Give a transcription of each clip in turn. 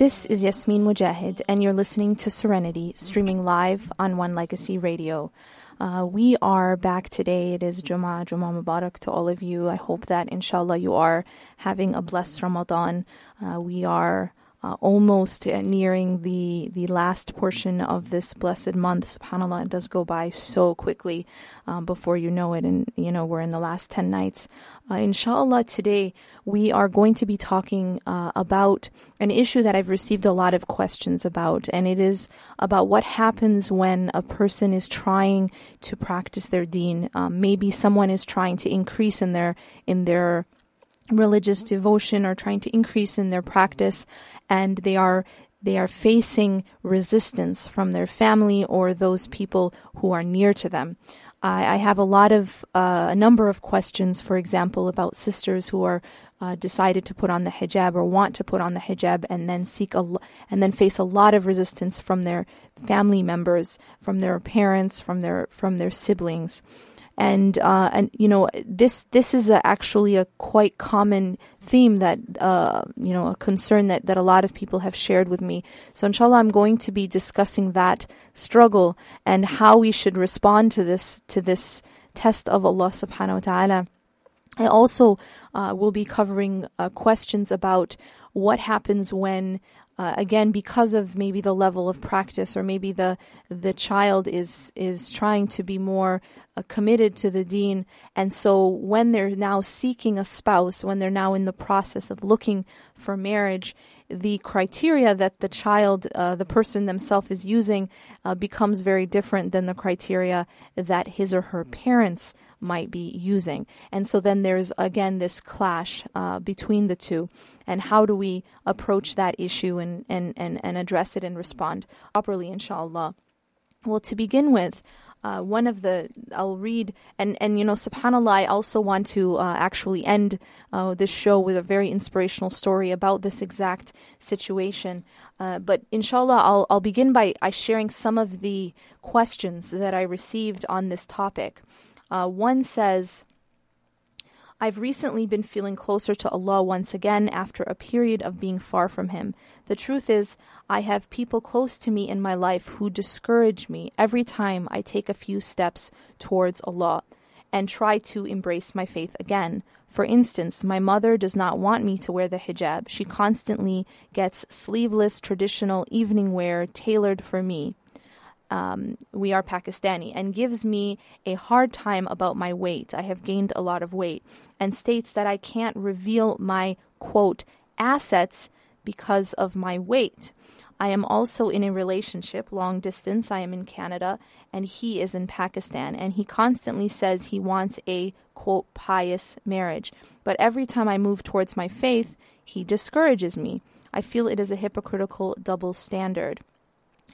This is Yasmin Mogahed, and you're listening to Serenity, streaming live on One Legacy Radio. Uh, we are back today. It is Jummah, Jummah Mubarak to all of you. I hope that, inshallah, you are having a blessed Ramadan. Uh, we are uh, almost nearing the the last portion of this blessed month. Subhanallah, it does go by so quickly um, before you know it, and you know we're in the last ten nights. Uh, inshallah, today we are going to be talking uh, about an issue that I've received a lot of questions about, and it is about what happens when a person is trying to practice their deen. Um, maybe someone is trying to increase in their in their religious devotion or trying to increase in their practice and they are they are facing resistance from their family or those people who are near to them. I, I have a lot of uh, a number of questions, for example, about sisters who are uh, decided to put on the hijab or want to put on the hijab and then seek a and then face a lot of resistance from their family members, from their parents, from their from their siblings and uh, and you know this this is a, actually a quite common theme that uh, you know a concern that that a lot of people have shared with me. So inshallah, I'm going to be discussing that struggle and how we should respond to this to this test of Allah Subhanahu wa Taala. I also uh, will be covering uh, questions about what happens when uh, again because of maybe the level of practice or maybe the the child is is trying to be more uh, committed to the deen. And so when they're now seeking a spouse when they're now in the process of looking for marriage the criteria that the child, uh, the person themselves is using, uh, becomes very different than the criteria that his or her parents might be using. And so then there's again this clash uh, between the two. And how do we approach that issue and, and, and, and address it and respond properly, inshallah? Well, to begin with, uh, one of the I'll read and and you know subhanallah I also want to uh, actually end uh, this show with a very inspirational story about this exact situation uh, but inshallah I'll I'll begin by sharing some of the questions that I received on this topic uh, one says, I've recently been feeling closer to Allah once again after a period of being far from Him. The truth is, I have people close to me in my life who discourage me every time I take a few steps towards Allah and try to embrace my faith again. For instance, my mother does not want me to wear the hijab. She constantly gets sleeveless traditional evening wear tailored for me um, we are Pakistani, and gives me a hard time about my weight. I have gained a lot of weight, and states that I can't reveal my quote assets because of my weight. I am also in a relationship, long distance. I am in Canada, and he is in Pakistan, and he constantly says he wants a quote pious marriage. But every time I move towards my faith, he discourages me. I feel it is a hypocritical double standard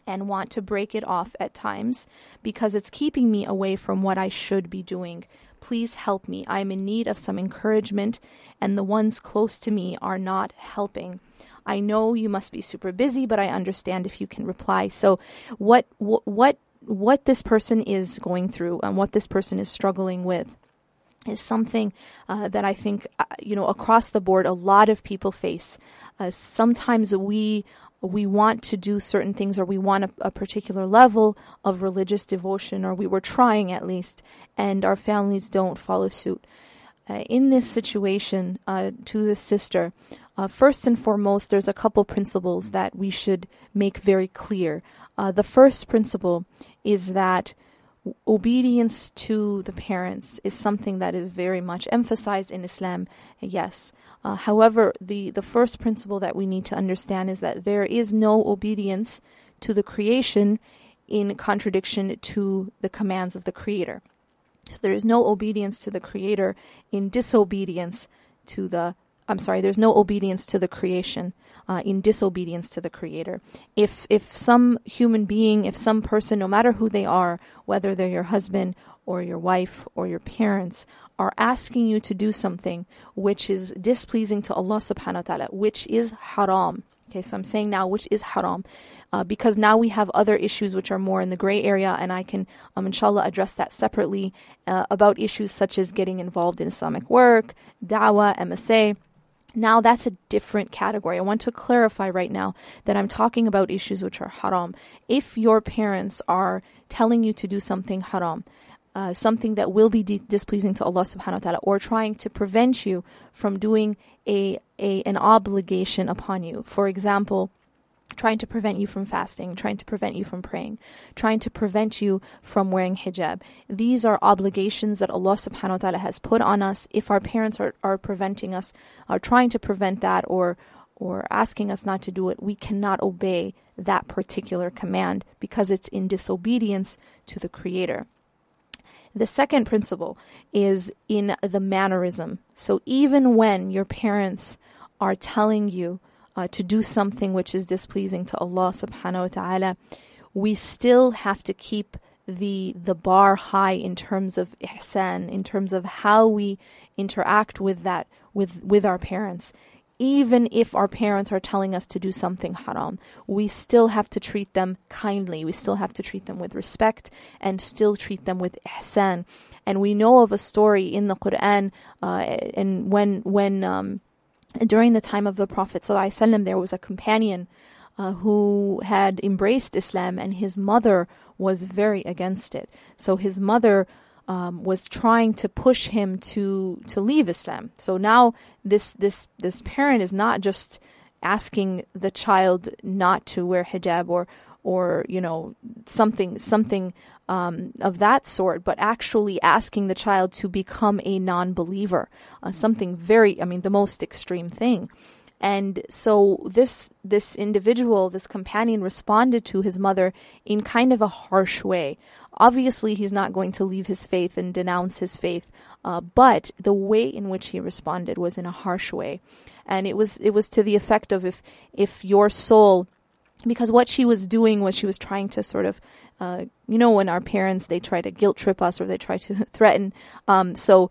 and want to break it off at times because it's keeping me away from what I should be doing. Please help me. I am in need of some encouragement, and the ones close to me are not helping. I know you must be super busy, but I understand if you can reply. So, what what what this person is going through and what this person is struggling with is something uh, that I think, uh, you know, across the board, a lot of people face. Uh, sometimes we we want to do certain things or we want a, a, particular level of religious devotion or we were trying at least and our families don't follow suit. Uh, in this situation uh, to the sister uh, first and foremost there's a couple principles that we should make very clear. Uh, the first principle is that obedience to the parents is something that is very much emphasized in Islam, yes. Uh, however, the, the first principle that we need to understand is that there is no obedience to the creation in contradiction to the commands of the Creator. So there is no obedience to the Creator in disobedience to the I'm sorry, there's no obedience to the creation uh, in disobedience to the Creator. If if some human being, if some person, no matter who they are, whether they're your husband or your wife or your parents, are asking you to do something which is displeasing to Allah subhanahu wa ta'ala, which is haram. Okay, so I'm saying now which is haram. Uh, because now we have other issues which are more in the gray area, and I can, um, inshallah, address that separately uh, about issues such as getting involved in Islamic work, dawah, MSA. Now that's a different category. I want to clarify right now that I'm talking about issues which are haram. If your parents are telling you to do something haram, uh, something that will be di- displeasing to Allah subhanahu wa ta'ala, or trying to prevent you from doing a, a an obligation upon you. For example, trying to prevent you from fasting, trying to prevent you from praying, trying to prevent you from wearing hijab. These are obligations that Allah subhanahu wa ta'ala has put on us. If our parents are, are preventing us, are trying to prevent that or or asking us not to do it, we cannot obey that particular command because it's in disobedience to the Creator. The second principle is in the mannerism. So even when your parents are telling you uh, to do something which is displeasing to Allah subhanahu wa ta'ala, we still have to keep the the bar high in terms of ihsan, in terms of how we interact with that with with our parents. Even if our parents are telling us to do something haram, we still have to treat them kindly. We still have to treat them with respect and still treat them with ihsan. And we know of a story in the Quran, uh, and when when um, during the time of the Prophet there was a companion uh, who had embraced Islam, and his mother was very against it. So his mother um, was trying to push him to to leave Islam. So now this this this parent is not just asking the child not to wear hijab or or you know something something um, of that sort, but actually asking the child to become a non-believer, uh, something very, I mean, the most extreme thing. And so this this individual, this companion, responded to his mother in kind of a harsh way. Obviously, he's not going to leave his faith and denounce his faith, uh, but the way in which he responded was in a harsh way, and it was it was to the effect of if if your soul because what she was doing was she was trying to sort of uh, you know when our parents they try to guilt trip us or they try to threaten um, so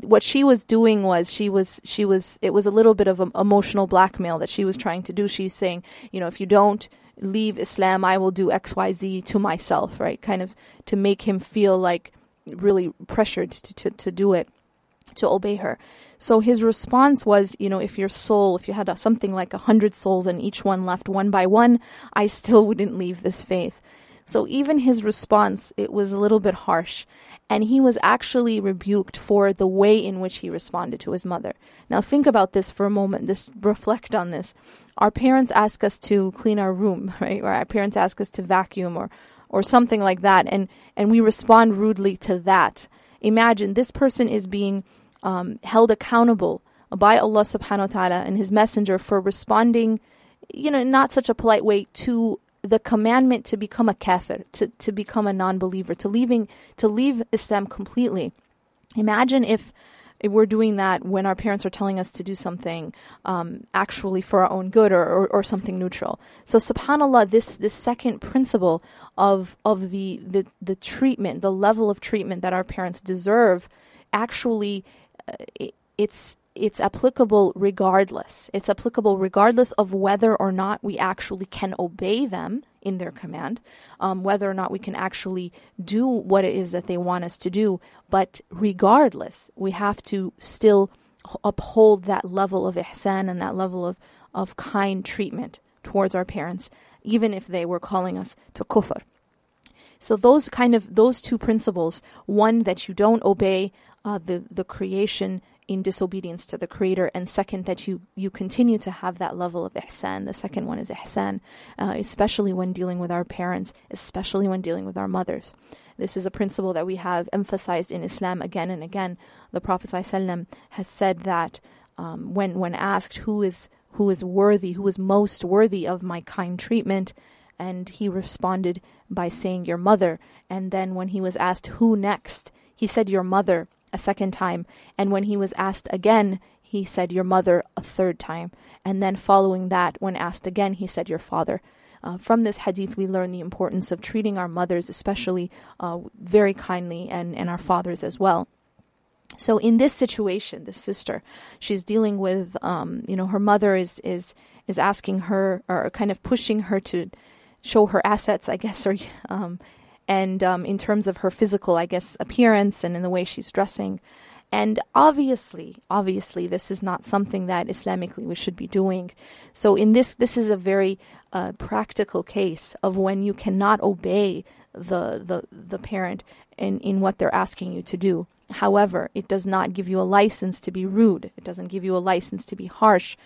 what she was doing was she was she was it was a little bit of emotional blackmail that she was trying to do. She's saying you know if you don't leave islam i will do xyz to myself right? Kind of to make him feel like really pressured to, to, to do it to obey her so his response was, you know, if your soul, if you had a, something like a hundred souls and each one left one by one, I still wouldn't leave this faith. So even his response, it was a little bit harsh. And he was actually rebuked for the way in which he responded to his mother. Now think about this for a moment. This reflect on this. Our parents ask us to clean our room, right? Or our parents ask us to vacuum or or something like that and and we respond rudely to that. Imagine this person is being um, held accountable by Allah subhanahu wa ta'ala and His Messenger for responding, you know, not such a polite way to the commandment to become a kafir, to, to become a non believer, to leaving to leave Islam completely. Imagine if we're doing that when our parents are telling us to do something um, actually for our own good or, or, or, something neutral. So subhanallah, this this second principle of of the, the the treatment, the level of treatment that our parents deserve, actually it's it's applicable regardless. It's applicable regardless of whether or not we actually can obey them in their command, um, whether or not we can actually do what it is that they want us to do. But regardless, we have to still uphold that level of ihsan and that level of, of kind treatment towards our parents, even if they were calling us to kufr. So those kind of those two principles, one that you don't obey uh, the the creation in disobedience to the creator and second that you you continue to have that level of ihsan. The second one is ihsan uh, especially when dealing with our parents especially when dealing with our mothers. This is a principle that we have emphasized in Islam again and again. The prophet ﷺ has said that um, when when asked who is who is worthy who is most worthy of my kind treatment and he responded by saying your mother and then when he was asked who next he said your mother a second time, and when he was asked again, he said, Your mother, a third time. And then following that, when asked again, he said, Your father. Uh, from this hadith, we learn the importance of treating our mothers, especially, uh, very kindly, and, and our fathers as well. So in this situation, this sister, she's dealing with, um, you know, her mother is is is asking her or kind of pushing her to show her assets, I guess, or um, and um, in terms of her physical, I guess, appearance and in the way she's dressing. And obviously, obviously, this is not something that Islamically we should be doing. So in this, this is a very uh, practical case of when you cannot obey the the the parent in in what they're asking you to do. However, it does not give you a license to be rude. It doesn't give you a license to be harsh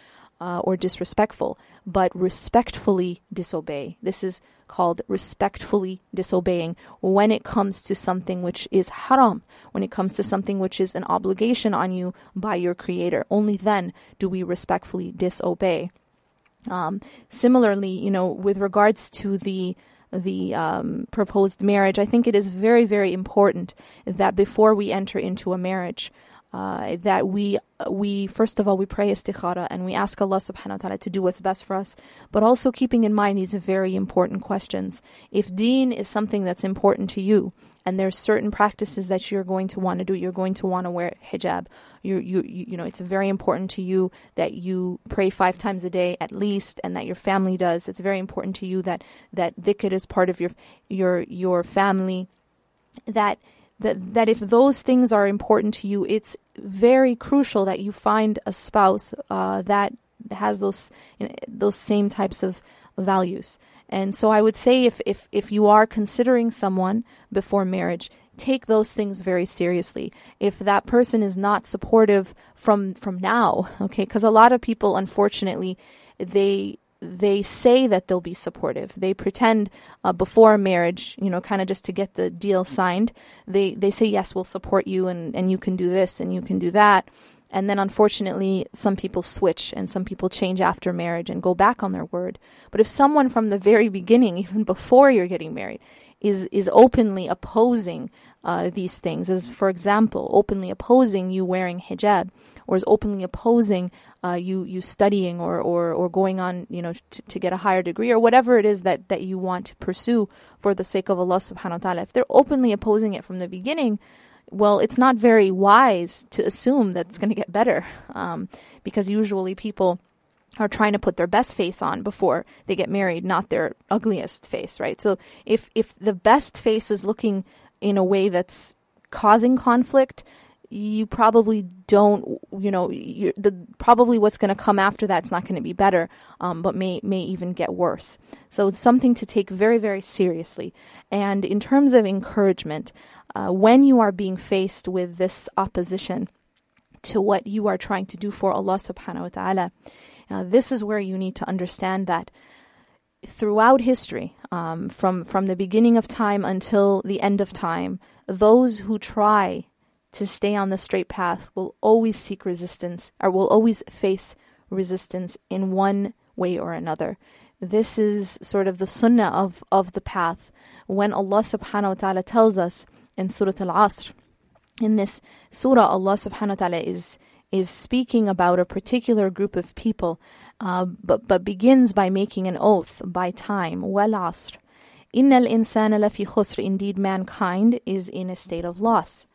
uh, or disrespectful, but respectfully disobey. This is called respectfully disobeying when it comes to something which is haram, when it comes to something which is an obligation on you by your creator. Only then do we respectfully disobey. Um, similarly, you know, with regards to the the um, proposed marriage, I think it is very, very important that before we enter into a marriage, uh, that we we first of all we pray istikhara and we ask Allah subhanahu wa ta'ala to do what's best for us. But also keeping in mind these very important questions. If deen is something that's important to you and there's certain practices that you're going to want to do you're going to want to wear hijab you you you know it's very important to you that you pray 5 times a day at least and that your family does. It's very important to you that that dhikr is part of your your your family that that that if those things are important to you, it's very crucial that you find a spouse uh, that has those you know, those same types of values. And so I would say if, if if you are considering someone before marriage, take those things very seriously. If that person is not supportive from from now, okay, because a lot of people unfortunately they they say that they'll be supportive. They pretend uh, before marriage, you know, kind of just to get the deal signed. They they say yes, we'll support you, and and you can do this and you can do that. And then unfortunately, some people switch and some people change after marriage and go back on their word. But if someone from the very beginning, even before you're getting married, is is openly opposing uh, these things, as for example, openly opposing you wearing hijab, or is openly opposing uh, you you studying or, or or going on you know to, to get a higher degree or whatever it is that that you want to pursue for the sake of Allah subhanahu wa ta'ala. If they're openly opposing it from the beginning well it's not very wise to assume that it's going to get better um, because usually people are trying to put their best face on before they get married not their ugliest face right? So if if the best face is looking in a way that's causing conflict you probably don't you know the probably what's going to come after that's not going to be better um, but may may even get worse. So it's something to take very very seriously. And in terms of encouragement uh, when you are being faced with this opposition to what you are trying to do for Allah subhanahu wa ta'ala uh, this is where you need to understand that throughout history um, from from the beginning of time until the end of time those who try to stay on the straight path will always seek resistance or will always face resistance in one way or another. This is sort of the sunnah of, of the path. When Allah subhanahu wa ta'ala tells us in Surah Al Asr, in this surah, Allah subhanahu wa ta'ala is, is speaking about a particular group of people, uh, but, but begins by making an oath by time. Wal Asr. Innal insana lafi khusr. Indeed, mankind is in a state of loss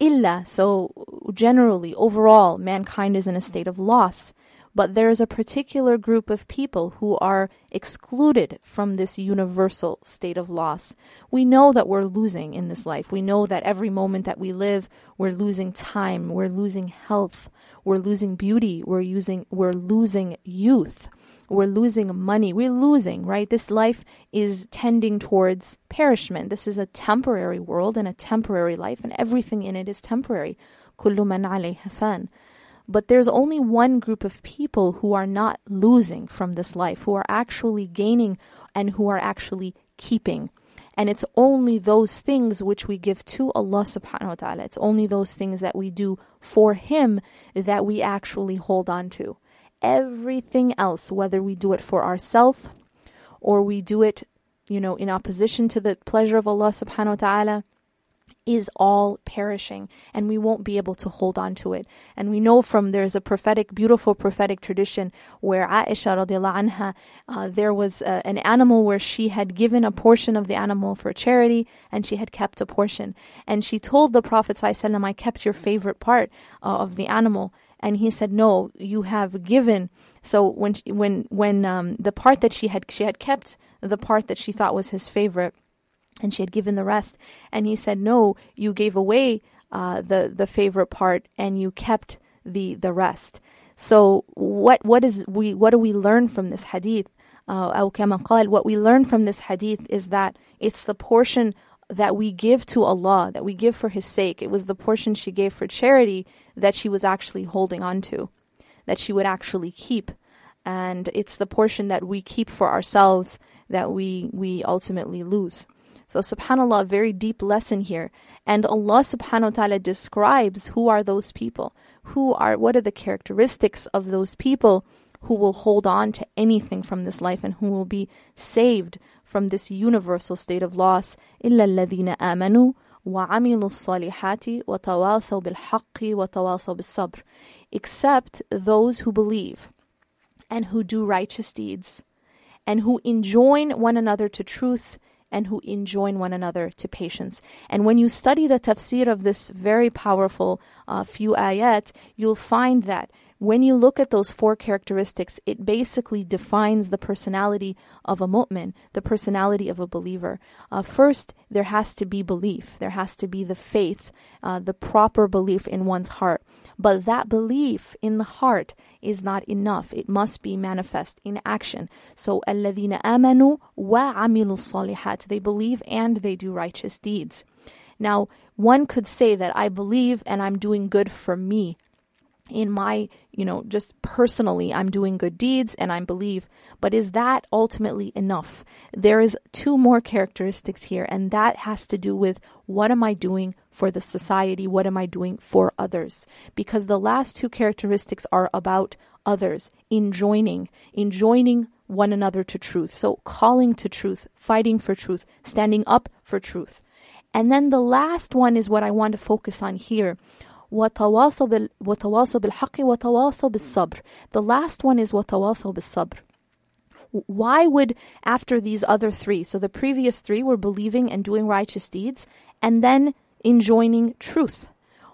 illa. So, generally, overall, mankind is in a state of loss. But there is a particular group of people who are excluded from this universal state of loss. We know that we're losing in this life. We know that every moment that we live, we're losing time, we're losing health, we're losing beauty, we're using we're losing youth we're losing money. We're losing, right? This life is tending towards perishment. This is a temporary world and a temporary life, and everything in it is temporary. But there's only one group of people who are not losing from this life, who are actually gaining and who are actually keeping. And it's only those things which we give to Allah subhanahu wa ta'ala. It's only those things that we do for Him that we actually hold on to everything else, whether we do it for ourselves or we do it, you know, in opposition to the pleasure of Allah subhanahu wa ta'ala, is all perishing and we won't be able to hold on to it. And we know from there's a prophetic, beautiful prophetic tradition where Aisha radiallahu anha, uh, there was uh, an animal where she had given a portion of the animal for charity and she had kept a portion. And she told the Prophet I kept your favorite part uh, of the animal. And he said, no, you have given. So when, she, when, when um, the part that she had, she had kept the part that she thought was his favorite, and she had given the rest. And he said, "No, you gave away uh, the the favorite part, and you kept the the rest." So what what is we what do we learn from this hadith? Uh, what we learn from this hadith is that it's the portion that we give to Allah, that we give for His sake. It was the portion she gave for charity that she was actually holding on to, that she would actually keep. And it's the portion that we keep for ourselves that we, we ultimately lose. So subhanAllah, a very deep lesson here. And Allah subhanahu wa ta'ala describes who are those people. Who are what are the characteristics of those people who will hold on to anything from this life and who will be saved from this universal state of loss. إِلَّا الَّذِينَ آمَنُوا وَعَمِلُوا الصَّالِحَاتِ وَتَوَاصَوْا بِالْحَقِّ وَتَوَاصَوْا بِالصَّبْرِ Except those who believe and who do righteous deeds and who enjoin one another to truth and who enjoin one another to patience. And when you study the tafsir of this very powerful uh, few ayat, you'll find that when you look at those four characteristics, it basically defines the personality of a mu'min, the personality of a believer. Uh, first, there has to be belief, there has to be the faith, uh, the proper belief in one's heart. But that belief in the heart is not enough. It must be manifest in action. So, الَّذِينَ آمَنُوا وَعَمِلُوا الصَّالِحَاتِ They believe and they do righteous deeds. Now, one could say that I believe and I'm doing good for me in my, you know, just personally, I'm doing good deeds and I believe. But is that ultimately enough? There is two more characteristics here, and that has to do with what am I doing for the society? What am I doing for others? Because the last two characteristics are about others, enjoining, enjoining one another to truth. So calling to truth, fighting for truth, standing up for truth. And then the last one is what I want to focus on here, وتواصوا بال وتواصوا بالحق وتواصوا بالصبر. The last one is وتواصوا بالصبر. Why would after these other three, so the previous three were believing and doing righteous deeds and then enjoining truth.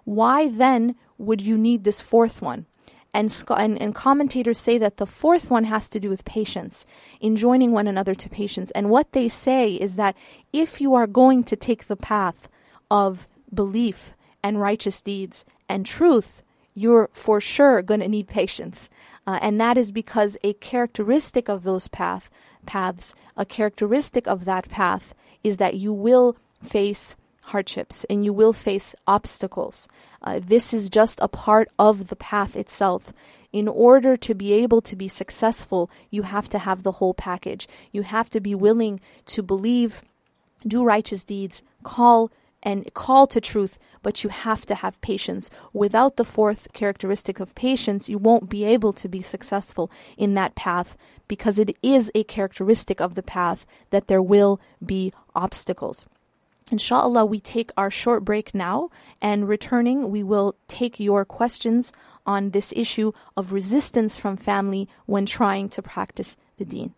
Why then would you need this fourth one? And, and, and, commentators say that the fourth one has to do with patience, enjoining one another to patience. And what they say is that if you are going to take the path of belief and righteous deeds and truth, you're for sure going to need patience. Uh, and that is because a characteristic of those path, paths, a characteristic of that path is that you will face hardships and you will face obstacles. Uh, this is just a part of the path itself. In order to be able to be successful, you have to have the whole package. You have to be willing to believe, do righteous deeds, call and call to truth, but you have to have patience. Without the fourth characteristic of patience, you won't be able to be successful in that path because it is a characteristic of the path that there will be obstacles. Inshallah, we take our short break now, and returning, we will take your questions on this issue of resistance from family when trying to practice the deen.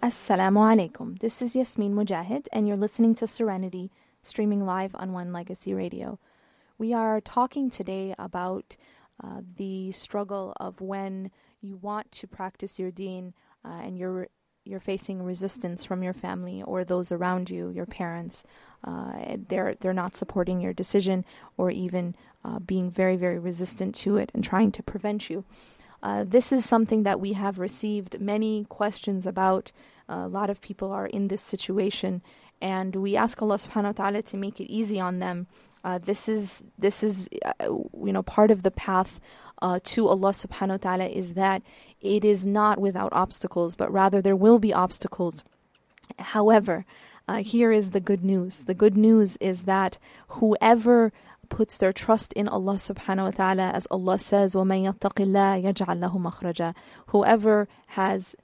Assalamu alaikum. This is Yasmin Mogahed, and you're listening to Serenity, streaming live on One Legacy Radio. We are talking today about uh, the struggle of when you want to practice your deen uh, and you're you're facing resistance from your family or those around you, your parents. Uh, they're they're not supporting your decision or even uh, being very very resistant to it and trying to prevent you. Uh, this is something that we have received many questions about a lot of people are in this situation, and we ask Allah subhanahu wa ta'ala to make it easy on them. Uh, this is this is uh, you know part of the path uh, to Allah subhanahu wa ta'ala is that it is not without obstacles, but rather there will be obstacles. However, uh, here is the good news. The good news is that whoever puts their trust in Allah subhanahu wa ta'ala, as Allah says, وَمَن يَتَّقِ اللَّهِ يَجْعَلْ لَهُ مَخْرَجًا Whoever has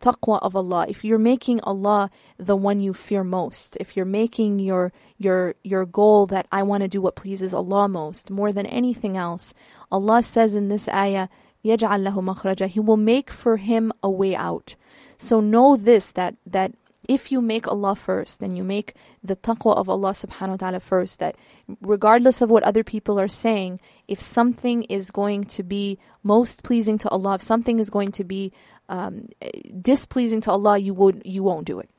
taqwa of Allah, if you're making Allah the one you fear most, if you're making your your your goal that I want to do what pleases Allah most, more than anything else, Allah says in this ayah, يَجْعَلْ لَهُ مَخْرَجًا He will make for him a way out. So know this that that if you make Allah first and you make the taqwa of Allah subhanahu wa ta'ala first, that regardless of what other people are saying, if something is going to be most pleasing to Allah, if something is going to be um, displeasing to Allah, you would you won't do it.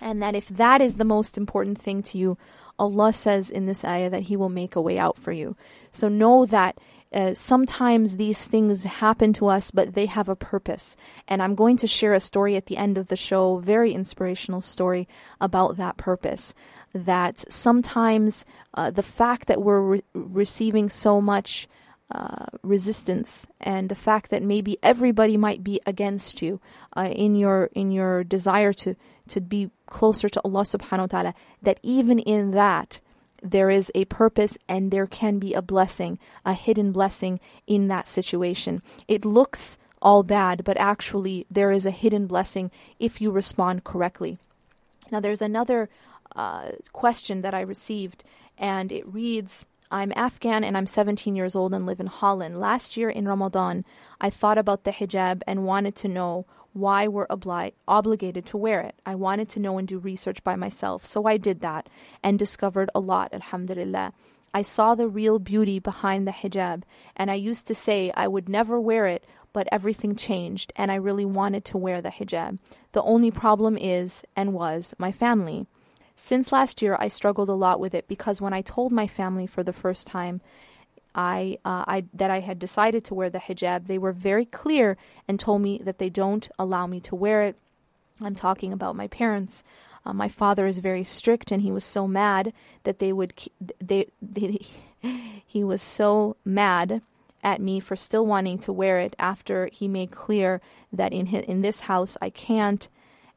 And that if that is the most important thing to you, Allah says in this ayah that He will make a way out for you. So know that uh, sometimes these things happen to us, but they have a purpose. And I'm going to share a story at the end of the show, very inspirational story about that purpose. That sometimes uh, the fact that we're re- receiving so much uh, resistance and the fact that maybe everybody might be against you uh, in your in your desire to to be closer to Allah subhanahu wa ta'ala that even in that there is a purpose and there can be a blessing a hidden blessing in that situation it looks all bad but actually there is a hidden blessing if you respond correctly now there's another uh, question that I received and it reads I'm Afghan and I'm 17 years old and live in Holland. Last year in Ramadan, I thought about the hijab and wanted to know why we're obli- obligated to wear it. I wanted to know and do research by myself. So I did that and discovered a lot, alhamdulillah. I saw the real beauty behind the hijab, and I used to say I would never wear it, but everything changed, and I really wanted to wear the hijab. The only problem is, and was, my family. Since last year, I struggled a lot with it because when I told my family for the first time I, uh, I that I had decided to wear the hijab, they were very clear and told me that they don't allow me to wear it. I'm talking about my parents. Uh, my father is very strict, and he was so mad that they would they, they he was so mad at me for still wanting to wear it after he made clear that in his, in this house I can't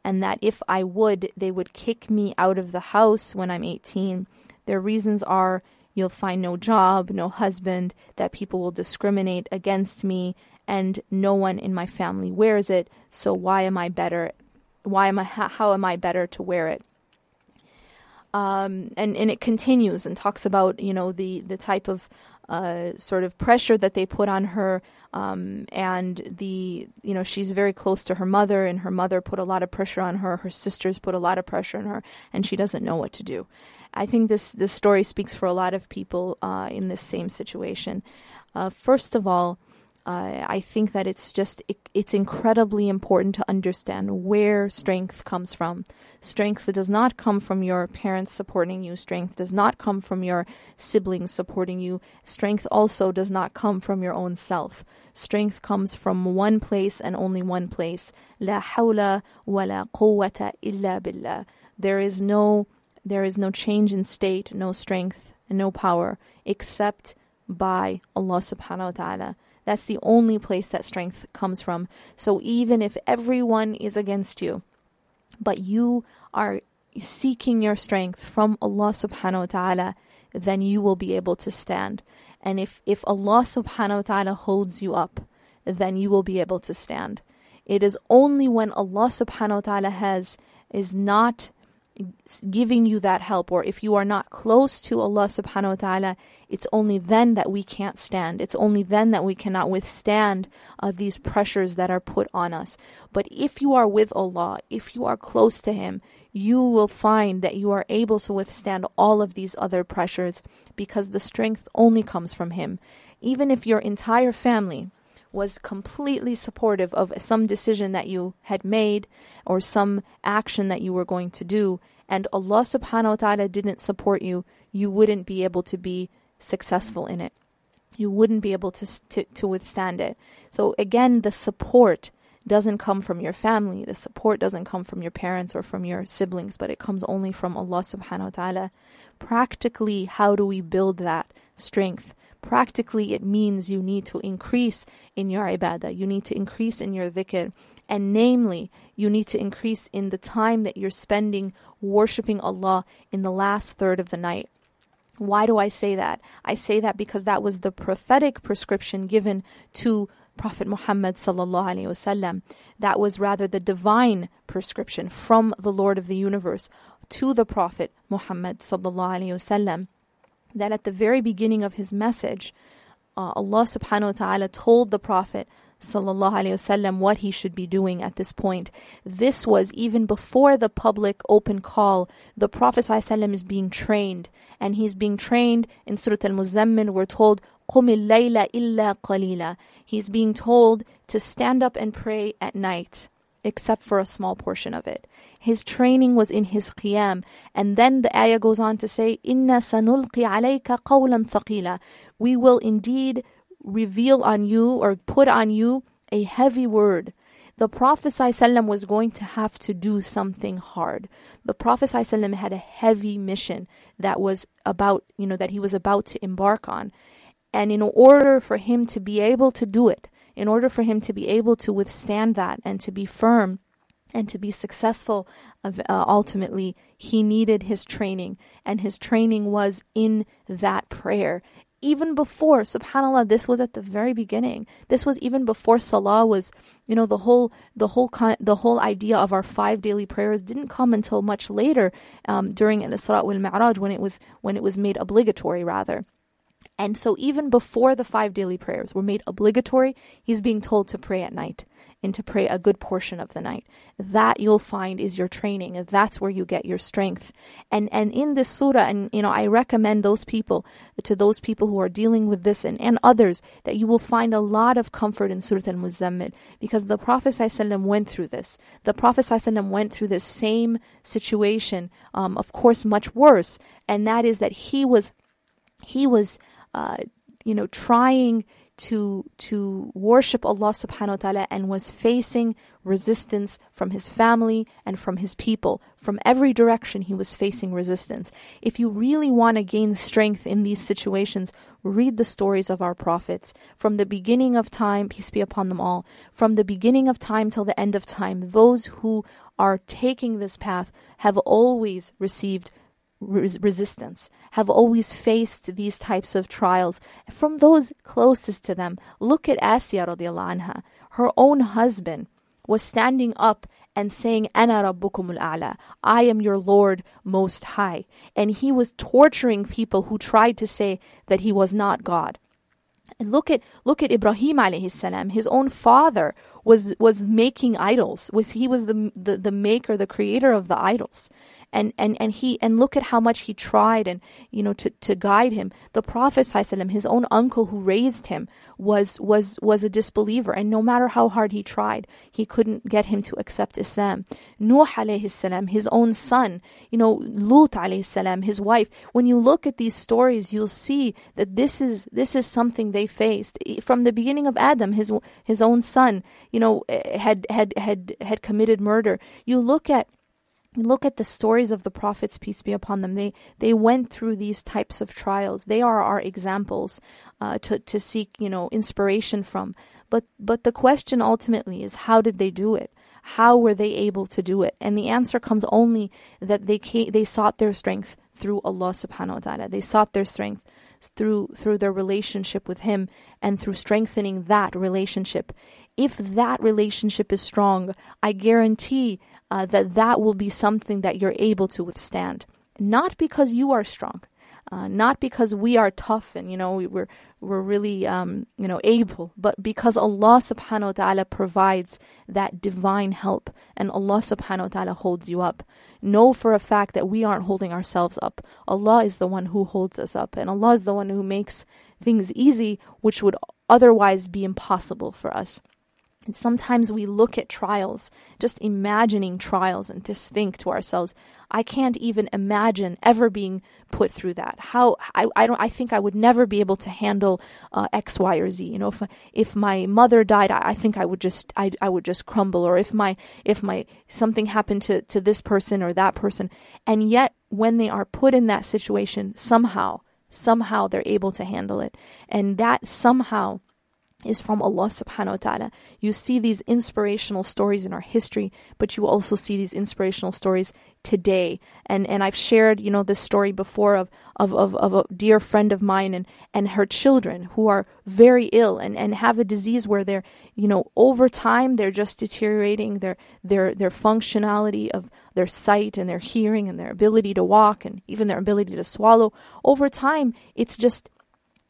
and that if I would, they would kick me out of the house when I'm 18. Their reasons are you'll find no job, no husband, that people will discriminate against me, and no one in my family wears it, so why am I better? Why am I, how am I better to wear it? Um, and, and it continues and talks about, you know, the, the type of uh, sort of pressure that they put on her, um, and the you know she's very close to her mother, and her mother put a lot of pressure on her. Her sisters put a lot of pressure on her, and she doesn't know what to do. I think this this story speaks for a lot of people uh, in this same situation. Uh, first of all, uh, I think that it's just it, it's incredibly important to understand where strength comes from. Strength does not come from your parents supporting you. Strength does not come from your siblings supporting you. Strength also does not come from your own self. Strength comes from one place and only one place. La hawla wa la quwwata illa billah. There is no there is no change in state, no strength, and no power except by Allah subhanahu wa ta'ala. That's the only place that strength comes from. So even if everyone is against you, but you are seeking your strength from Allah subhanahu wa ta'ala, then you will be able to stand. And if, if Allah subhanahu wa ta'ala holds you up, then you will be able to stand. It is only when Allah subhanahu wa ta'ala has is not giving you that help, or if you are not close to Allah subhanahu wa ta'ala, it's only then that we can't stand. It's only then that we cannot withstand uh, these pressures that are put on us. But if you are with Allah, if you are close to Him, you will find that you are able to withstand all of these other pressures because the strength only comes from Him. Even if your entire family, was completely supportive of some decision that you had made or some action that you were going to do, and Allah subhanahu wa ta'ala didn't support you, you wouldn't be able to be successful in it. You wouldn't be able to, to, to withstand it. So, again, the support doesn't come from your family. The support doesn't come from your parents or from your siblings, but it comes only from Allah subhanahu wa ta'ala. Practically, how do we build that strength? Practically, it means you need to increase in your ibadah, you need to increase in your dhikr, and namely, you need to increase in the time that you're spending worshipping Allah in the last third of the night. Why do I say that? I say that because that was the prophetic prescription given to Prophet Muhammad sallallahu alaihi wasallam. That was rather the divine prescription from the Lord of the universe to the Prophet Muhammad sallallahu alaihi wasallam That at the very beginning of his message, uh, Allah subhanahu wa ta'ala told the Prophet sallallahu alaihi wasallam what he should be doing at this point. This was even before the public open call. The Prophet sallallahu is being trained, and he's being trained in Surah Al-Muzammil. We're told قُمِ اللَّيْلَ إِلَّا قَلِيلًا He's being told to stand up and pray at night, except for a small portion of it. His training was in his qiyam. And then the ayah goes on to say, Inna sanulqi alayka qawlan thaqila. We will indeed reveal on you or put on you a heavy word. The Prophet ﷺ was going to have to do something hard. The Prophet ﷺ had a heavy mission that was about, you know, that he was about to embark on. And in order for him to be able to do it, in order for him to be able to withstand that and to be firm and to be successful, uh, ultimately, he needed his training. And his training was in that prayer. Even before subhanallah this was at the very beginning. This was even before salah was you know the whole the whole the whole idea of our five daily prayers didn't come until much later um, during al-isra wal mi'raj when it was when it was made obligatory rather and so even before the five daily prayers were made obligatory he's being told to pray at night and to pray a good portion of the night. That you'll find is your training. That's where you get your strength. And and in this surah, and you know, I recommend those people to those people who are dealing with this and, and others that you will find a lot of comfort in Surah Al Muzammil because the Prophet ﷺ went through this. The Prophet ﷺ went through this same situation, um, of course, much worse, and that is that he was he was uh, you know trying to to worship Allah subhanahu wa ta'ala and was facing resistance from his family and from his people. From every direction he was facing resistance. If you really want to gain strength in these situations, read the stories of our prophets. From the beginning of time, peace be upon them all, from the beginning of time till the end of time, those who are taking this path have always received res- resistance, have always faced these types of trials from those closest to them. Look at Asiya radiallahu anha. Her own husband was standing up and saying, Ana rabbukum al I am your Lord most high. And he was torturing people who tried to say that he was not God. And look at look at Ibrahim alayhi salam. His own father was was making idols. Was he was the, the the maker, the creator of the idols and and and he and look at how much he tried and you know to, to guide him. The prophet his own uncle who raised him was was was a disbeliever. And no matter how hard he tried he couldn't get him to accept islam. Nuh alayhi salam his own son you know lut alayhi salam his wife. When you look at these stories you'll see that this is this is something they faced. From the beginning of adam his his own son you know eh, had had had had committed murder. You look at look at the stories of the prophets peace be upon them. They they went through these types of trials. They are our examples uh, to to seek you know inspiration from. But but the question ultimately is how did they do it? How were they able to do it? And the answer comes only that they came, they sought their strength through Allah subhanahu wa ta'ala. They sought their strength through through their relationship with him and through strengthening that relationship. If that relationship is strong i guarantee uh, that that will be something that you're able to withstand. Not because you are strong, uh, not because we are tough and you know we, we're we're really um, you know able, but because Allah Subhanahu wa Taala provides that divine help, and Allah Subhanahu wa Taala holds you up. Know for a fact that we aren't holding ourselves up. Allah is the one who holds us up, and Allah is the one who makes things easy, which would otherwise be impossible for us. And sometimes we look at trials, just imagining trials, and just think to ourselves, I can't even imagine ever being put through that. How I, I don't I think I would never be able to handle uh, X, Y, or Z. You know, if if my mother died, I, I think I would just I, I would just crumble. Or if my if my something happened to to this person or that person, and yet when they are put in that situation, somehow somehow they're able to handle it, and that somehow is from Allah subhanahu wa ta'ala. You see these inspirational stories in our history, but you also see these inspirational stories today. And and I've shared, you know, this story before of of, of, of a dear friend of mine and, and her children who are very ill and, and have a disease where they're, you know, over time they're just deteriorating their their their functionality of their sight and their hearing and their ability to walk and even their ability to swallow. Over time, it's just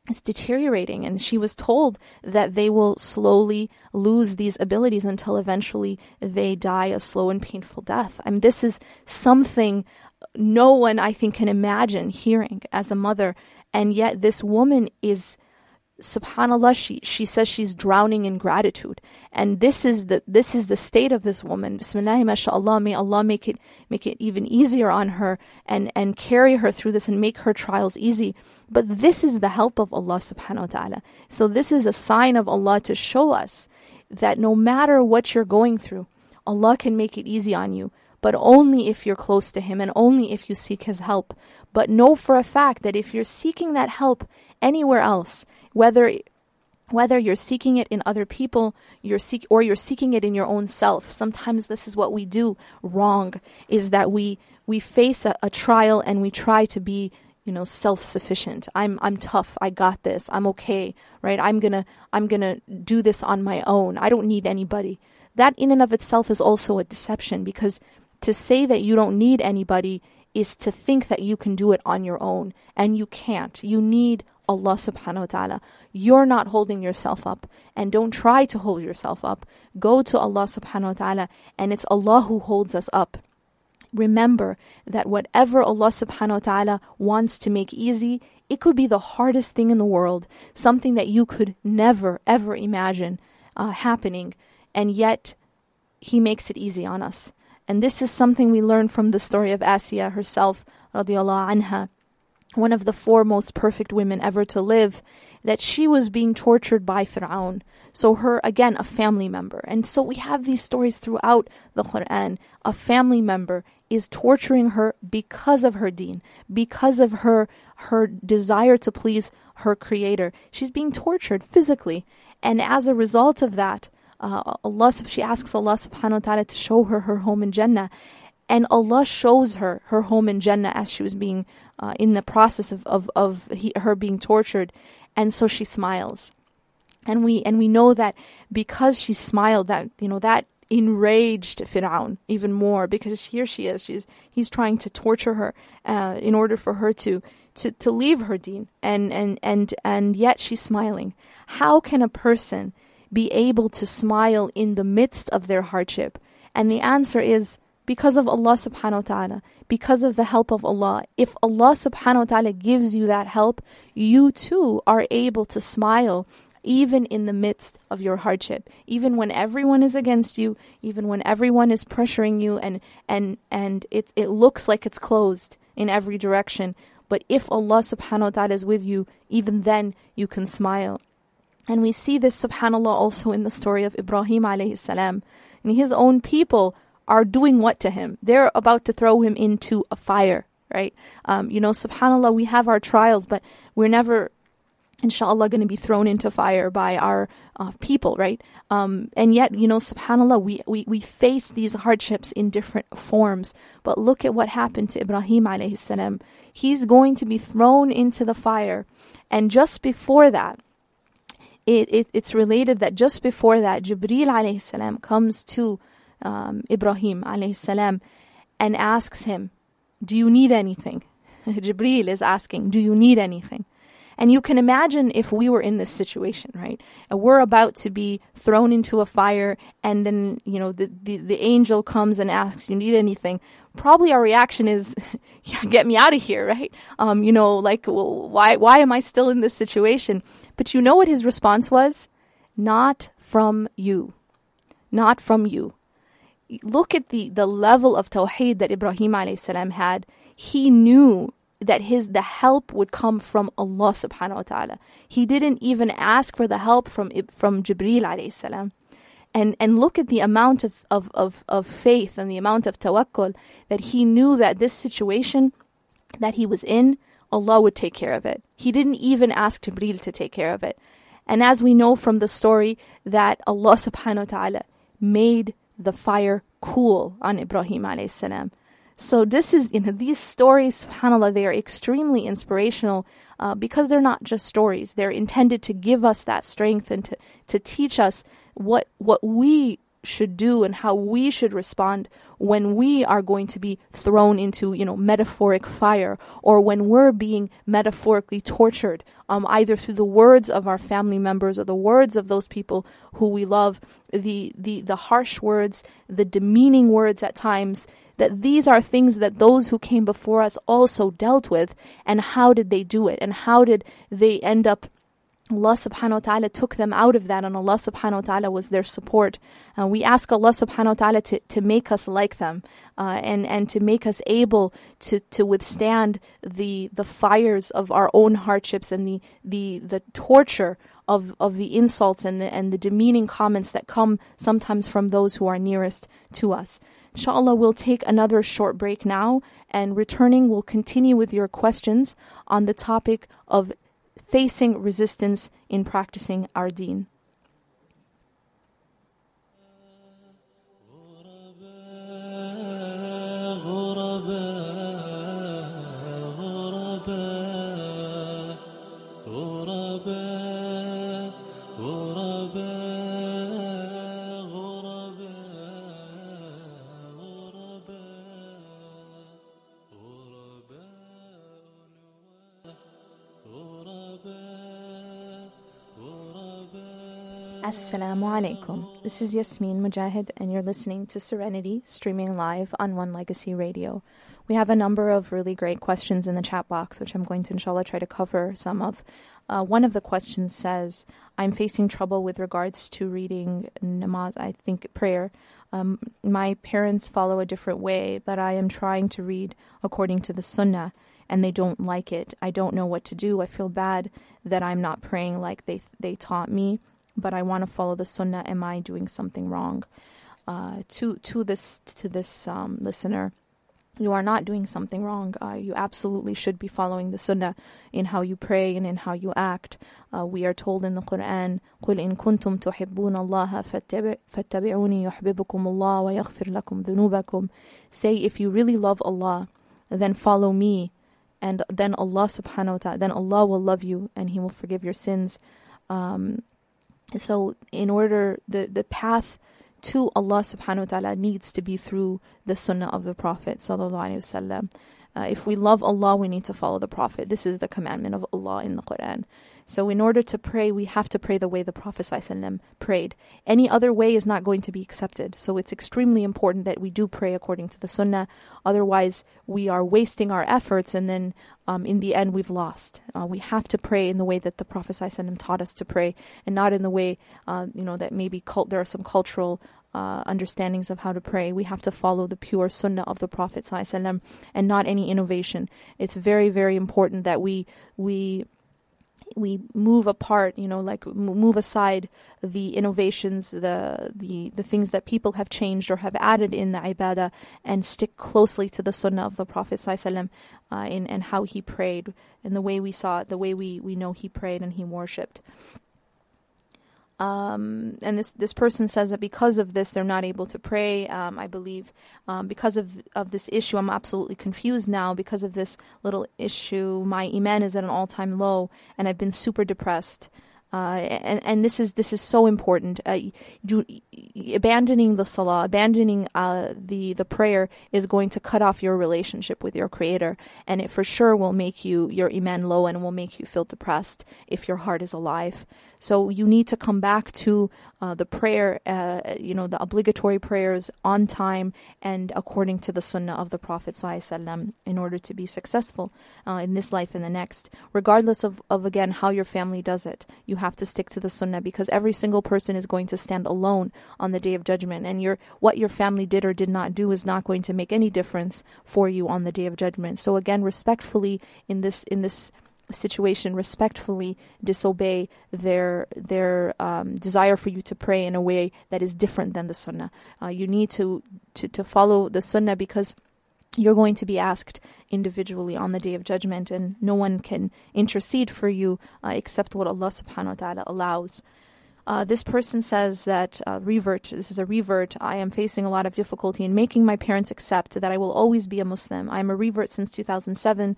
it's deteriorating and she was told that they will slowly lose these abilities until eventually they die a slow and painful death. I mean this is something no one i think can imagine hearing as a mother and yet this woman is subhanallah she she says she's drowning in gratitude. And this is the this is the state of this woman. Bismillah mashallah may allah make it make it even easier on her and and carry her through this and make her trials easy but this is the help of Allah subhanahu wa ta'ala. So this is a sign of Allah to show us that no matter what you're going through Allah can make it easy on you but only if you're close to him and only if you seek his help. But know for a fact that if you're seeking that help anywhere else whether whether you're seeking it in other people you're seek or you're seeking it in your own self sometimes this is what we do wrong is that we we face a, a trial and we try to be you know self-sufficient. I'm i'm tough. I got this. I'm okay right? I'm going to i'm going to do this on my own. I don't need anybody. That in and of itself is also a deception because to say that you don't need anybody is to think that you can do it on your own and you can't. You need Allah subhanahu wa ta'ala. You're not holding yourself up and don't try to hold yourself up. Go to Allah subhanahu wa ta'ala and it's Allah who holds us up. Remember that whatever Allah subhanahu wa ta'ala wants to make easy, it could be the hardest thing in the world, something that you could never ever imagine uh, happening, and yet He makes it easy on us. And this is something we learn from the story of Asiya herself, radiallahu anha one of the four most perfect women ever to live, that she was being tortured by Fir'aun. So her, again, a family member. And so we have these stories throughout the Quran. A family member is torturing her because of her deen, because of her her desire to please her creator. She's being tortured physically. And as a result of that, uh, Allah, she asks Allah subhanahu wa ta'ala to show her her home in Jannah. And Allah shows her her home in Jannah as she was being uh, in the process of of, of he, her being tortured, and so she smiles, and we and we know that because she smiled, that you know that enraged Firaun even more because here she is, she's he's trying to torture her uh, in order for her to to to leave her deen, and and and and yet she's smiling. How can a person be able to smile in the midst of their hardship? And the answer is because of Allah subhanahu wa ta'ala, because of the help of Allah. If Allah subhanahu wa ta'ala gives you that help, you too are able to smile even in the midst of your hardship. Even when everyone is against you, even when everyone is pressuring you and and and it, it looks like it's closed in every direction. But if Allah subhanahu wa ta'ala is with you, even then you can smile. And we see this subhanAllah also in the story of Ibrahim alayhi salam. And his own people are doing what to him? They're about to throw him into a fire, right? Um, you know, subhanAllah, we have our trials, but we're never, inshallah, going to be thrown into fire by our uh, people, right? Um, and yet, you know, subhanAllah, we, we, we face these hardships in different forms. But look at what happened to Ibrahim alayhi salam. He's going to be thrown into the fire. And just before that, it, it, it's related that just before that, Jibreel alayhi salam comes to um, Ibrahim alayhi salam and asks him, Do you need anything? Jibreel is asking, Do you need anything? And you can imagine if we were in this situation, right? And we're about to be thrown into a fire, and then, you know, the, the, the angel comes and asks, You need anything? Probably our reaction is, yeah, Get me out of here, right? Um, you know, like, well, why, why am I still in this situation? But you know what his response was? Not from you. Not from you look at the, the level of tawheed that Ibrahim salam had. He knew that his the help would come from Allah subhanahu wa ta'ala. He didn't even ask for the help from from Jibreel alayhi salam. And and look at the amount of, of, of, of faith and the amount of tawakkul that he knew that this situation that he was in, Allah would take care of it. He didn't even ask Jibreel to take care of it. And as we know from the story that Allah subhanahu wa ta'ala made the fire cool on Ibrahim alayhi salam. So this is, you know, these stories, subhanAllah, they are extremely inspirational uh, because they're not just stories. They're intended to give us that strength and to, to teach us what, what we should do and how we should respond when we are going to be thrown into, you know, metaphoric fire or when we're being metaphorically tortured, um, either through the words of our family members or the words of those people who we love, the, the, the harsh words, the demeaning words at times, that these are things that those who came before us also dealt with and how did they do it and how did they end up Allah subhanahu wa ta'ala took them out of that and Allah subhanahu wa ta'ala was their support. Uh, we ask Allah subhanahu wa ta'ala to, to make us like them uh, and, and to make us able to, to withstand the the fires of our own hardships and the, the, the torture of, of the insults and the, and the demeaning comments that come sometimes from those who are nearest to us. Inshallah, we'll take another short break now and returning, we'll continue with your questions on the topic of facing resistance in practicing our deen. Assalamu alaikum. This is Yasmin Mogahed, and you're listening to Serenity, streaming live on One Legacy Radio. We have a number of really great questions in the chat box, which I'm going to, inshallah, try to cover some of. Uh, one of the questions says, I'm facing trouble with regards to reading namaz, I think prayer. Um, my parents follow a different way, but I am trying to read according to the sunnah and they don't like it. I don't know what to do. I feel bad that I'm not praying like they they taught me but I want to follow the sunnah. Am I doing something wrong? Uh, to to this to this um, listener, you are not doing something wrong. Uh, you absolutely should be following the sunnah in how you pray and in how you act. Uh, we are told in the Quran, قُلْ إِن كُنْتُمْ تُحِبُّونَ اللَّهَ فَاتَّبِعُونِي يُحْبِبُكُمُ اللَّهُ وَيَغْفِرْ لَكُمْ ذُنُوبَكُمْ Say, if you really love Allah, then follow me, and then Allah subhanahu wa ta'ala, then Allah will love you and He will forgive your sins. Um, so, in order, the, the path to Allah subhanahu wa ta'ala needs to be through the sunnah of the Prophet sallallahu wasallam. Uh, if we love Allah, we need to follow the Prophet. This is the commandment of Allah in the Quran. So, in order to pray, we have to pray the way the Prophet ﷺ prayed. Any other way is not going to be accepted. So, it's extremely important that we do pray according to the Sunnah. Otherwise, we are wasting our efforts, and then um, in the end, we've lost. Uh, we have to pray in the way that the Prophet ﷺ taught us to pray, and not in the way, uh, you know, that maybe cult- there are some cultural uh, understandings of how to pray. We have to follow the pure sunnah of the Prophet ﷺ and not any innovation. It's very, very important that we we we move apart, you know, like move aside the innovations, the the the things that people have changed or have added in the ibadah, and stick closely to the sunnah of the Prophet sallallahu uh, in and how he prayed, and the way we saw it, the way we we know he prayed and he worshipped. Um, and this this person says that because of this, they're not able to pray. Um, I believe um, because of of this issue, I'm absolutely confused now. Because of this little issue, my iman is at an all time low, and I've been super depressed. Uh, and and this is this is so important. Uh, you, abandoning the salah, abandoning uh, the the prayer is going to cut off your relationship with your Creator, and it for sure will make you your iman low and will make you feel depressed if your heart is alive. So you need to come back to uh, the prayer, uh, you know, the obligatory prayers on time and according to the sunnah of the Prophet ﷺ in order to be successful uh, in this life and the next. Regardless of, of, again, how your family does it, you have to stick to the sunnah because every single person is going to stand alone on the day of judgment. And your, what your family did or did not do is not going to make any difference for you on the day of judgment. So again, respectfully in this, in this situation respectfully disobey their their um, desire for you to pray in a way that is different than the sunnah. Uh, you need to, to to follow the sunnah because you're going to be asked individually on the day of judgment, and no one can intercede for you uh, except what Allah subhanahu wa ta'ala allows. Uh, this person says that uh, revert, this is a revert. I am facing a lot of difficulty in making my parents accept that I will always be a Muslim. I am a revert since 2007.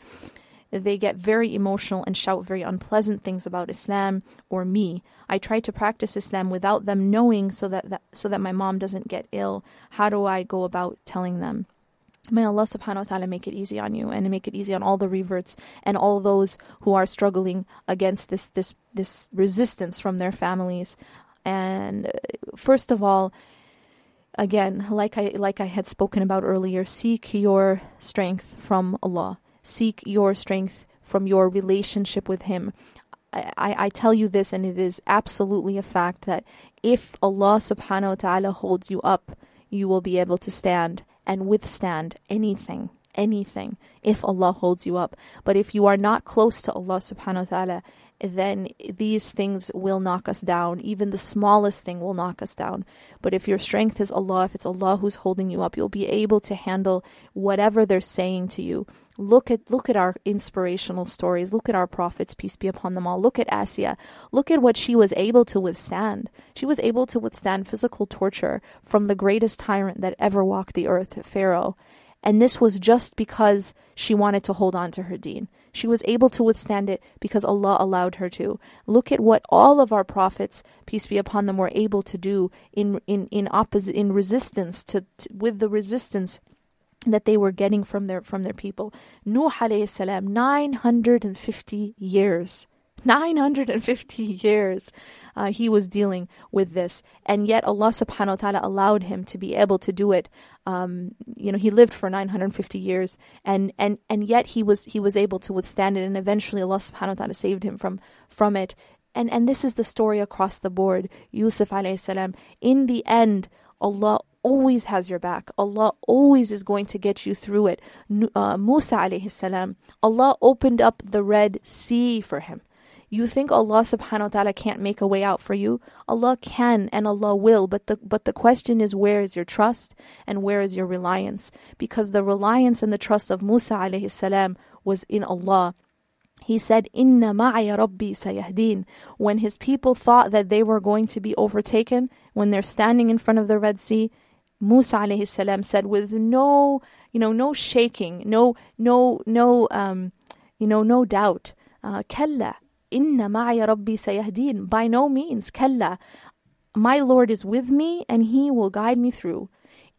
They get very emotional and shout very unpleasant things about Islam or me. I try to practice Islam without them knowing so that, that so that my mom doesn't get ill. How do I go about telling them? May Allah subhanahu wa ta'ala make it easy on you and make it easy on all the reverts and all those who are struggling against this this this resistance from their families. And uh, first of all, again, like I like I had spoken about earlier, seek your strength from Allah. Seek your strength from your relationship with Him. I, I tell you this, and it is absolutely a fact that if Allah subhanahu wa ta'ala holds you up, you will be able to stand and withstand anything, anything, if Allah holds you up. But if you are not close to Allah subhanahu wa ta'ala, then these things will knock us down. Even the smallest thing will knock us down. But if your strength is Allah, if it's Allah who's holding you up, you'll be able to handle whatever they're saying to you. Look at look at our inspirational stories. Look at our prophets, peace be upon them all. Look at Asiya. Look at what she was able to withstand. She was able to withstand physical torture from the greatest tyrant that ever walked the earth, Pharaoh. And this was just because she wanted to hold on to her deen. She was able to withstand it because Allah allowed her to. Look at what all of our prophets, peace be upon them, were able to do in in in opposite in resistance to, to with the resistance that they were getting from their from their people. Nuh alayhi salam, 950 years. 950 years uh, he was dealing with this. And yet Allah subhanahu wa ta'ala allowed him to be able to do it. Um, you know, he lived for 950 years and, and, and yet he was he was able to withstand it and eventually Allah subhanahu wa ta'ala saved him from from it. And and this is the story across the board. Yusuf alayhi salam. In the end, Allah always has your back. Allah always is going to get you through it. Uh, Musa alayhi salam, Allah opened up the Red Sea for him. You think Allah subhanahu wa ta'ala can't make a way out for you? Allah can and Allah will, but the but the question is where is your trust and where is your reliance? Because the reliance and the trust of Musa alayhi salam was in Allah. He said, Inna ma'aya rabbi sayahdin. When his people thought that they were going to be overtaken, when they're standing in front of the Red Sea, Musa alayhi salam said with no, you know, no shaking, no, no, no, um, you know, no doubt, uh, kalla, Inna ma'ya rabbi sayahdin. By no means, kalla. My Lord is with me and He will guide me through.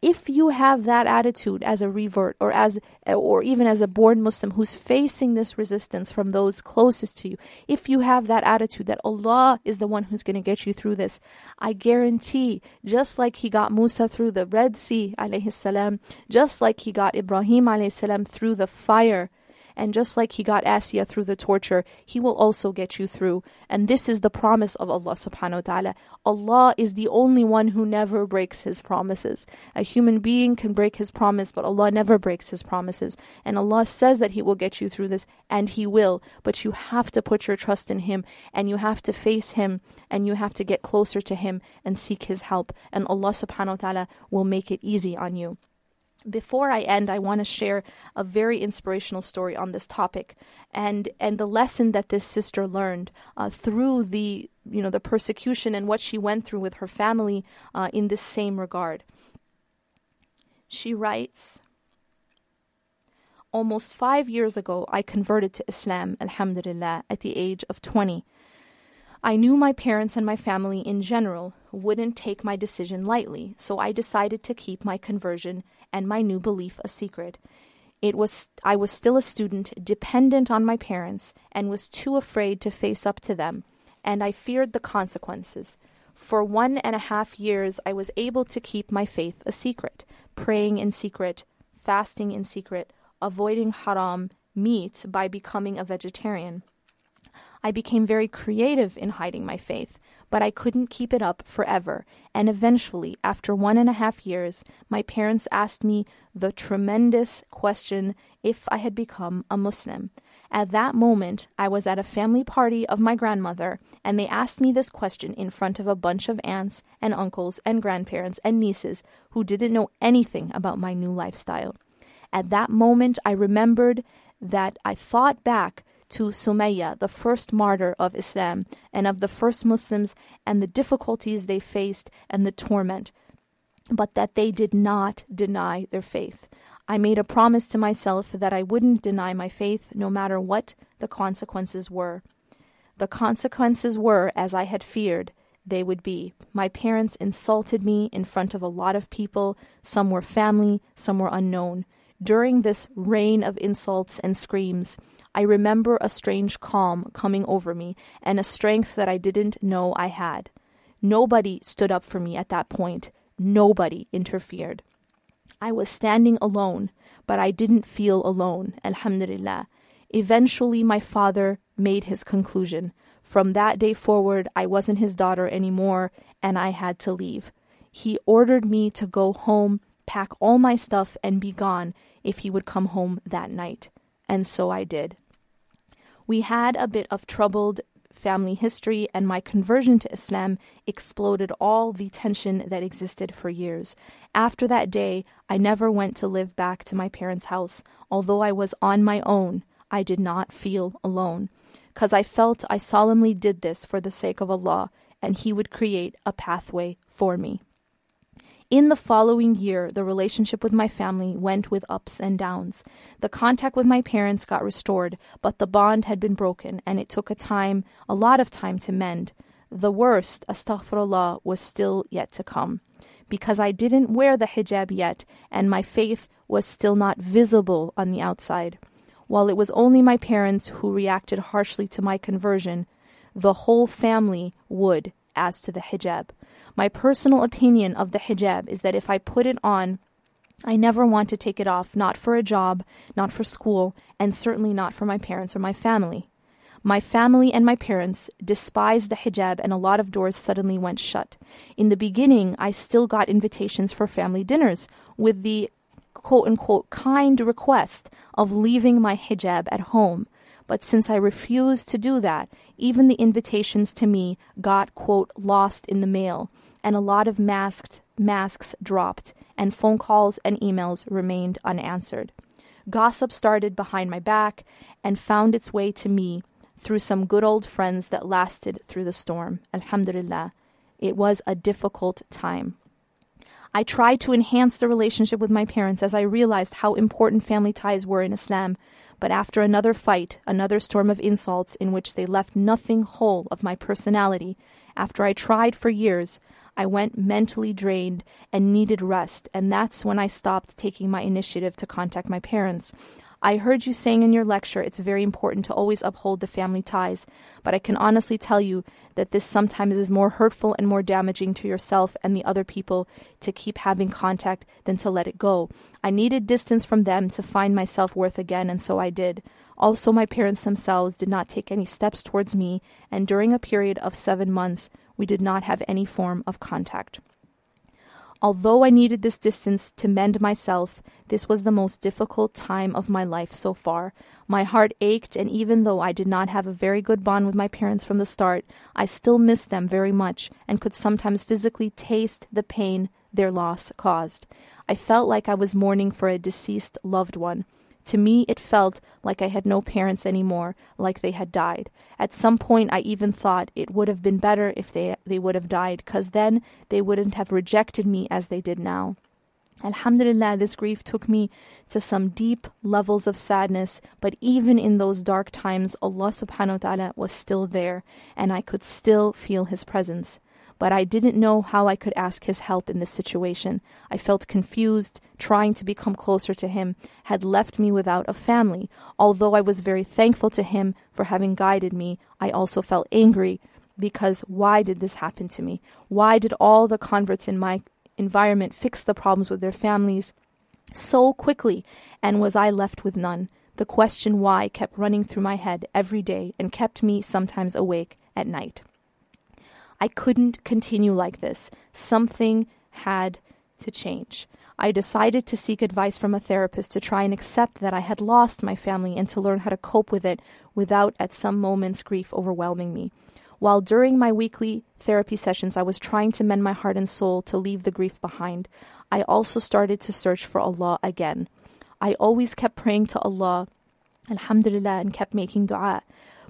If you have that attitude as a revert or as or even as a born Muslim who's facing this resistance from those closest to you, if you have that attitude that Allah is the one who's going to get you through this, I guarantee, just like He got Musa through the Red Sea, alayhi salam, just like He got Ibrahim alayhi salam through the fire, and just like He got Asiya through the torture, He will also get you through. And this is the promise of Allah subhanahu wa ta'ala. Allah is the only one who never breaks His promises. A human being can break His promise, but Allah never breaks His promises. And Allah says that He will get you through this, and He will. But you have to put your trust in Him, and you have to face Him, and you have to get closer to Him and seek His help. And Allah subhanahu wa ta'ala will make it easy on you. Before I end, I want to share a very inspirational story on this topic, and and the lesson that this sister learned uh, through the you know the persecution and what she went through with her family uh, in this same regard. She writes. Almost five years ago, I converted to Islam, alhamdulillah, at the age of 20. I knew my parents and my family in general wouldn't take my decision lightly, so I decided to keep my conversion and my new belief a secret. It was I was still a student, dependent on my parents, and was too afraid to face up to them, and I feared the consequences. For one and a half years I was able to keep my faith a secret, praying in secret, fasting in secret, avoiding haram meat by becoming a vegetarian. I became very creative in hiding my faith but I couldn't keep it up forever. And eventually, after one and a half years, my parents asked me the tremendous question if I had become a Muslim. At that moment, I was at a family party of my grandmother, and they asked me this question in front of a bunch of aunts and uncles and grandparents and nieces who didn't know anything about my new lifestyle. At that moment, I remembered that I thought back to Sumayya, the first martyr of Islam, and of the first Muslims, and the difficulties they faced and the torment, but that they did not deny their faith. I made a promise to myself that I wouldn't deny my faith no matter what the consequences were. The consequences were, as I had feared, they would be. My parents insulted me in front of a lot of people. Some were family, some were unknown. During this rain of insults and screams, I remember a strange calm coming over me and a strength that I didn't know I had. Nobody stood up for me at that point. Nobody interfered. I was standing alone, but I didn't feel alone, alhamdulillah. Eventually, my father made his conclusion. From that day forward, I wasn't his daughter anymore, and I had to leave. He ordered me to go home, pack all my stuff, and be gone if he would come home that night. And so I did. We had a bit of troubled family history, and my conversion to Islam exploded all the tension that existed for years. After that day, I never went to live back to my parents' house. Although I was on my own, I did not feel alone, because I felt I solemnly did this for the sake of Allah, and He would create a pathway for me. In the following year, the relationship with my family went with ups and downs. The contact with my parents got restored, but the bond had been broken, and it took a time, a lot of time to mend. The worst, astaghfirullah, was still yet to come. Because I didn't wear the hijab yet, and my faith was still not visible on the outside. While it was only my parents who reacted harshly to my conversion, the whole family would as to the hijab. My personal opinion of the hijab is that if I put it on, I never want to take it off, not for a job, not for school, and certainly not for my parents or my family. My family and my parents despised the hijab, and a lot of doors suddenly went shut. In the beginning, I still got invitations for family dinners with the quote unquote kind request of leaving my hijab at home. But since I refused to do that, even the invitations to me got quote lost in the mail and a lot of masked masks dropped, and phone calls and emails remained unanswered. Gossip started behind my back and found its way to me through some good old friends that lasted through the storm. Alhamdulillah. It was a difficult time. I tried to enhance the relationship with my parents as I realized how important family ties were in Islam, but after another fight, another storm of insults in which they left nothing whole of my personality, after I tried for years, I went mentally drained and needed rest, and that's when I stopped taking my initiative to contact my parents. I heard you saying in your lecture it's very important to always uphold the family ties, but I can honestly tell you that this sometimes is more hurtful and more damaging to yourself and the other people to keep having contact than to let it go. I needed distance from them to find my self worth again, and so I did. Also, my parents themselves did not take any steps towards me, and during a period of seven months, we did not have any form of contact. Although I needed this distance to mend myself, this was the most difficult time of my life so far. My heart ached, and even though I did not have a very good bond with my parents from the start, I still missed them very much and could sometimes physically taste the pain their loss caused. I felt like I was mourning for a deceased loved one. To me, it felt like I had no parents anymore, like they had died. At some point, I even thought it would have been better if they, they would have died, because then they wouldn't have rejected me as they did now. Alhamdulillah, this grief took me to some deep levels of sadness, but even in those dark times, Allah subhanahu wa ta'ala was still there, and I could still feel His presence but I didn't know how I could ask his help in this situation. I felt confused, trying to become closer to him had left me without a family. Although I was very thankful to him for having guided me, I also felt angry because why did this happen to me? Why did all the converts in my environment fix the problems with their families so quickly, and was I left with none? The question why kept running through my head every day and kept me sometimes awake at night. I couldn't continue like this. Something had to change. I decided to seek advice from a therapist to try and accept that I had lost my family and to learn how to cope with it without, at some moments, grief overwhelming me. While during my weekly therapy sessions, I was trying to mend my heart and soul to leave the grief behind, I also started to search for Allah again. I always kept praying to Allah, Alhamdulillah, and kept making dua.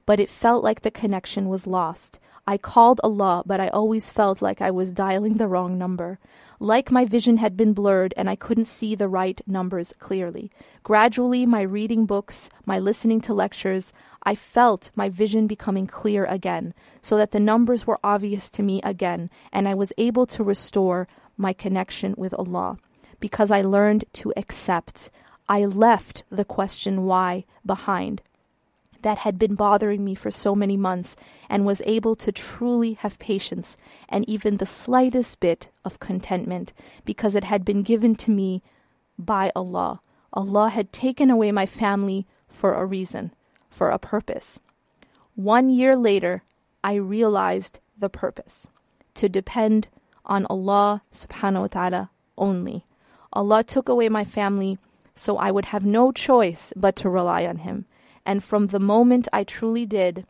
But it felt like the connection was lost. I called Allah, but I always felt like I was dialing the wrong number. Like my vision had been blurred and I couldn't see the right numbers clearly. Gradually, my reading books, my listening to lectures, I felt my vision becoming clear again, so that the numbers were obvious to me again, and I was able to restore my connection with Allah. Because I learned to accept. I left the question why behind that had been bothering me for so many months and was able to truly have patience and even the slightest bit of contentment because it had been given to me by Allah. Allah had taken away my family for a reason, for a purpose. One year later, I realized the purpose to depend on Allah subhanahu wa ta'ala only. Allah took away my family so I would have no choice but to rely on Him. And from the moment I truly did,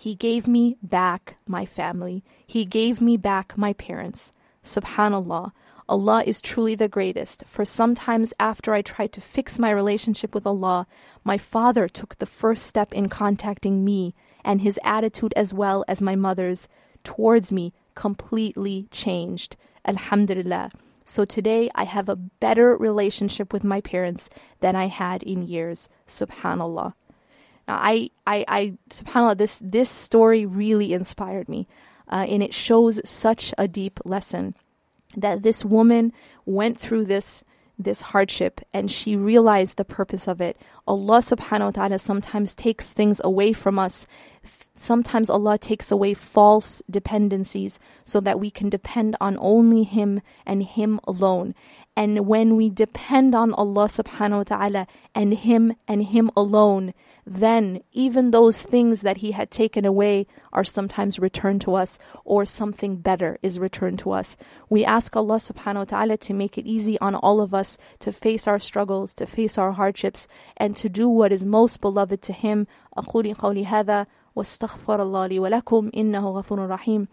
He gave me back my family. He gave me back my parents. Subhanallah. Allah is truly the greatest. For sometimes after I tried to fix my relationship with Allah, my father took the first step in contacting me, and his attitude as well as my mother's towards me completely changed. Alhamdulillah. So today I have a better relationship with my parents than I had in years. Subhanallah. Now, I, I, I, subhanAllah, this, this story really inspired me. Uh, and it shows such a deep lesson that this woman went through this this hardship and she realized the purpose of it. Allah subhanahu wa ta'ala sometimes takes things away from us. Sometimes Allah takes away false dependencies so that we can depend on only Him and Him alone And when we depend on Allah subhanahu wa ta'ala and Him and Him alone, then even those things that He had taken away are sometimes returned to us, or something better is returned to us. We ask Allah subhanahu wa ta'ala to make it easy on all of us to face our struggles, to face our hardships, and to do what is most beloved to Him. أقول قولي هذا واستغفر الله لي ولكم إنه غفور رحيم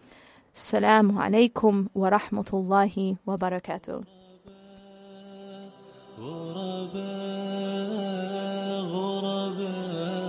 السلام عليكم ورحمة الله وبركاته غرباء غرباء.